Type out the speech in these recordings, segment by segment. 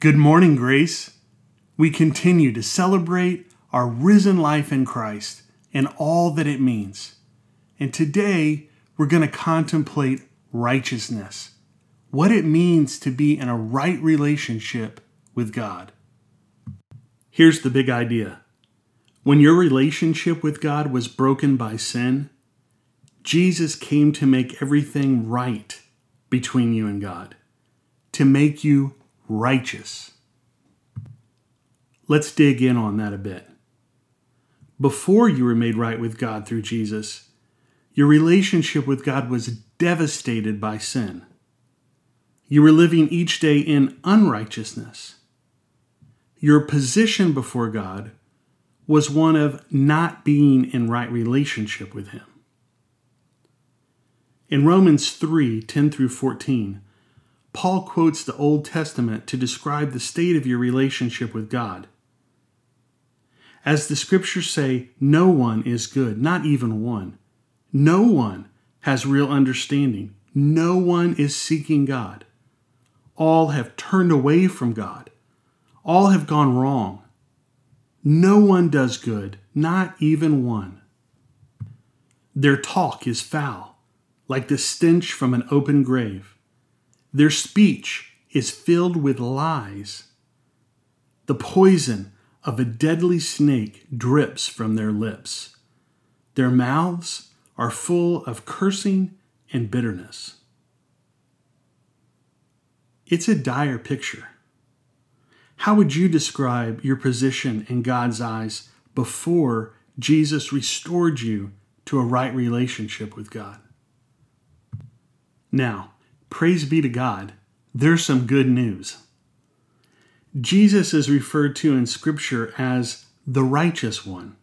Good morning, Grace. We continue to celebrate our risen life in Christ and all that it means. And today, we're going to contemplate righteousness, what it means to be in a right relationship with God. Here's the big idea when your relationship with God was broken by sin, Jesus came to make everything right between you and God, to make you righteous. Let's dig in on that a bit. Before you were made right with God through Jesus, your relationship with God was devastated by sin. You were living each day in unrighteousness. Your position before God was one of not being in right relationship with Him. In Romans 3 10 through 14, Paul quotes the Old Testament to describe the state of your relationship with God. As the scriptures say, no one is good, not even one. No one has real understanding. No one is seeking God. All have turned away from God. All have gone wrong. No one does good, not even one. Their talk is foul like the stench from an open grave. Their speech is filled with lies. The poison of a deadly snake drips from their lips. Their mouths are full of cursing and bitterness. It's a dire picture. How would you describe your position in God's eyes before Jesus restored you to a right relationship with God? Now, praise be to God, there's some good news. Jesus is referred to in Scripture as the righteous one.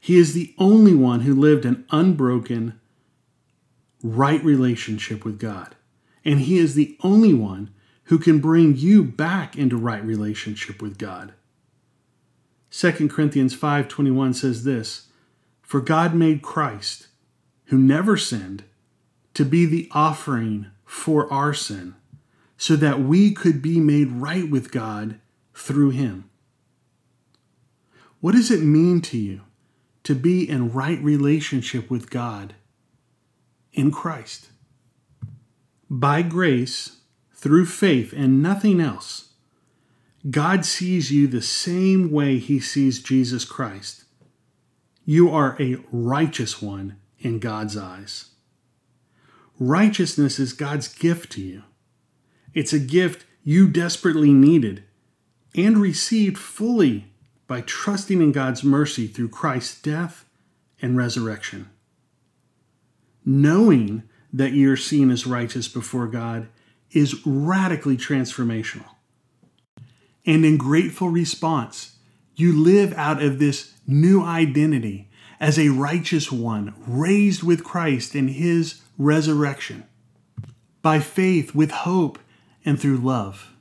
He is the only one who lived an unbroken, right relationship with God. And He is the only one who can bring you back into right relationship with God. 2 Corinthians 5:21 says this, "For God made Christ, who never sinned, to be the offering for our sin, so that we could be made right with God through him. What does it mean to you to be in right relationship with God in Christ? By grace, through faith and nothing else, God sees you the same way he sees Jesus Christ. You are a righteous one in God's eyes. Righteousness is God's gift to you. It's a gift you desperately needed and received fully by trusting in God's mercy through Christ's death and resurrection. Knowing that you're seen as righteous before God is radically transformational. And in grateful response, you live out of this new identity as a righteous one, raised with Christ in his resurrection, by faith, with hope, and through love.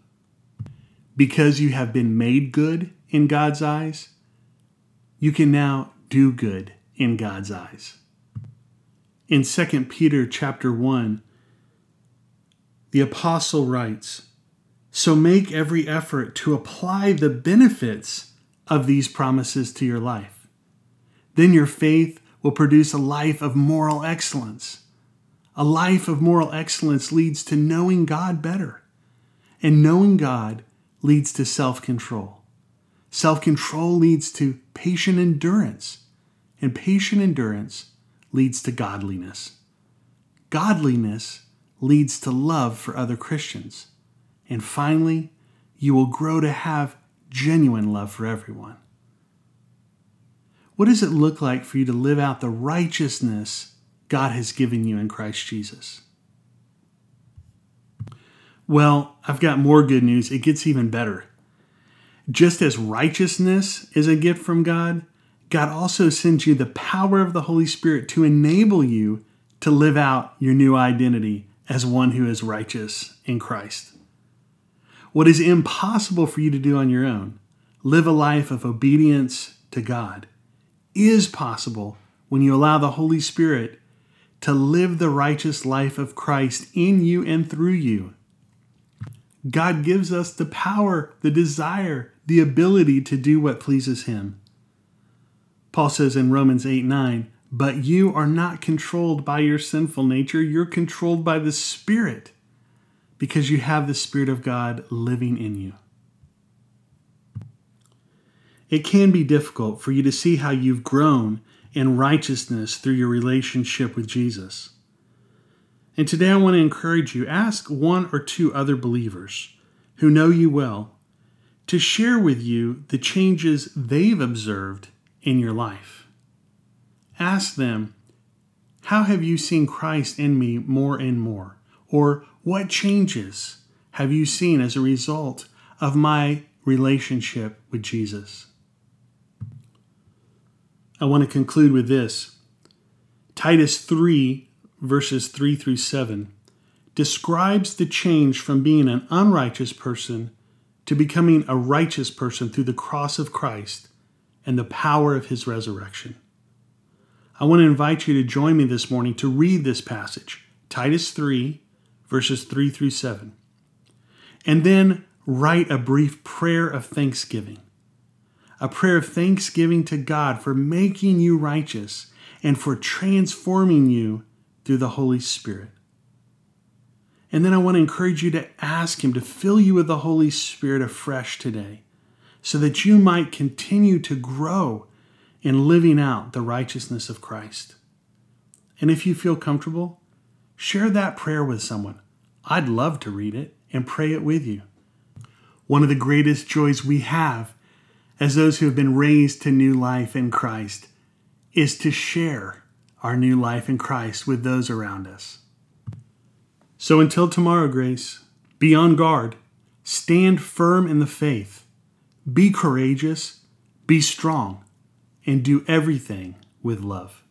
Because you have been made good in God's eyes, you can now do good in God's eyes. In 2 Peter chapter 1, the apostle writes, So make every effort to apply the benefits of these promises to your life. Then your faith will produce a life of moral excellence a life of moral excellence leads to knowing God better, and knowing God leads to self control. Self control leads to patient endurance, and patient endurance leads to godliness. Godliness leads to love for other Christians. And finally, you will grow to have genuine love for everyone. What does it look like for you to live out the righteousness God has given you in Christ Jesus. Well, I've got more good news. It gets even better. Just as righteousness is a gift from God, God also sends you the power of the Holy Spirit to enable you to live out your new identity as one who is righteous in Christ. What is impossible for you to do on your own, live a life of obedience to God, is possible when you allow the Holy Spirit to live the righteous life of Christ in you and through you. God gives us the power, the desire, the ability to do what pleases Him. Paul says in Romans 8 9, but you are not controlled by your sinful nature, you're controlled by the Spirit because you have the Spirit of God living in you. It can be difficult for you to see how you've grown in righteousness through your relationship with Jesus. And today I want to encourage you ask one or two other believers who know you well to share with you the changes they've observed in your life. Ask them, How have you seen Christ in me more and more? Or what changes have you seen as a result of my relationship with Jesus? I want to conclude with this. Titus 3, verses 3 through 7, describes the change from being an unrighteous person to becoming a righteous person through the cross of Christ and the power of his resurrection. I want to invite you to join me this morning to read this passage, Titus 3, verses 3 through 7, and then write a brief prayer of thanksgiving. A prayer of thanksgiving to God for making you righteous and for transforming you through the Holy Spirit. And then I want to encourage you to ask Him to fill you with the Holy Spirit afresh today so that you might continue to grow in living out the righteousness of Christ. And if you feel comfortable, share that prayer with someone. I'd love to read it and pray it with you. One of the greatest joys we have as those who have been raised to new life in Christ is to share our new life in Christ with those around us. So until tomorrow, Grace, be on guard, stand firm in the faith, be courageous, be strong, and do everything with love.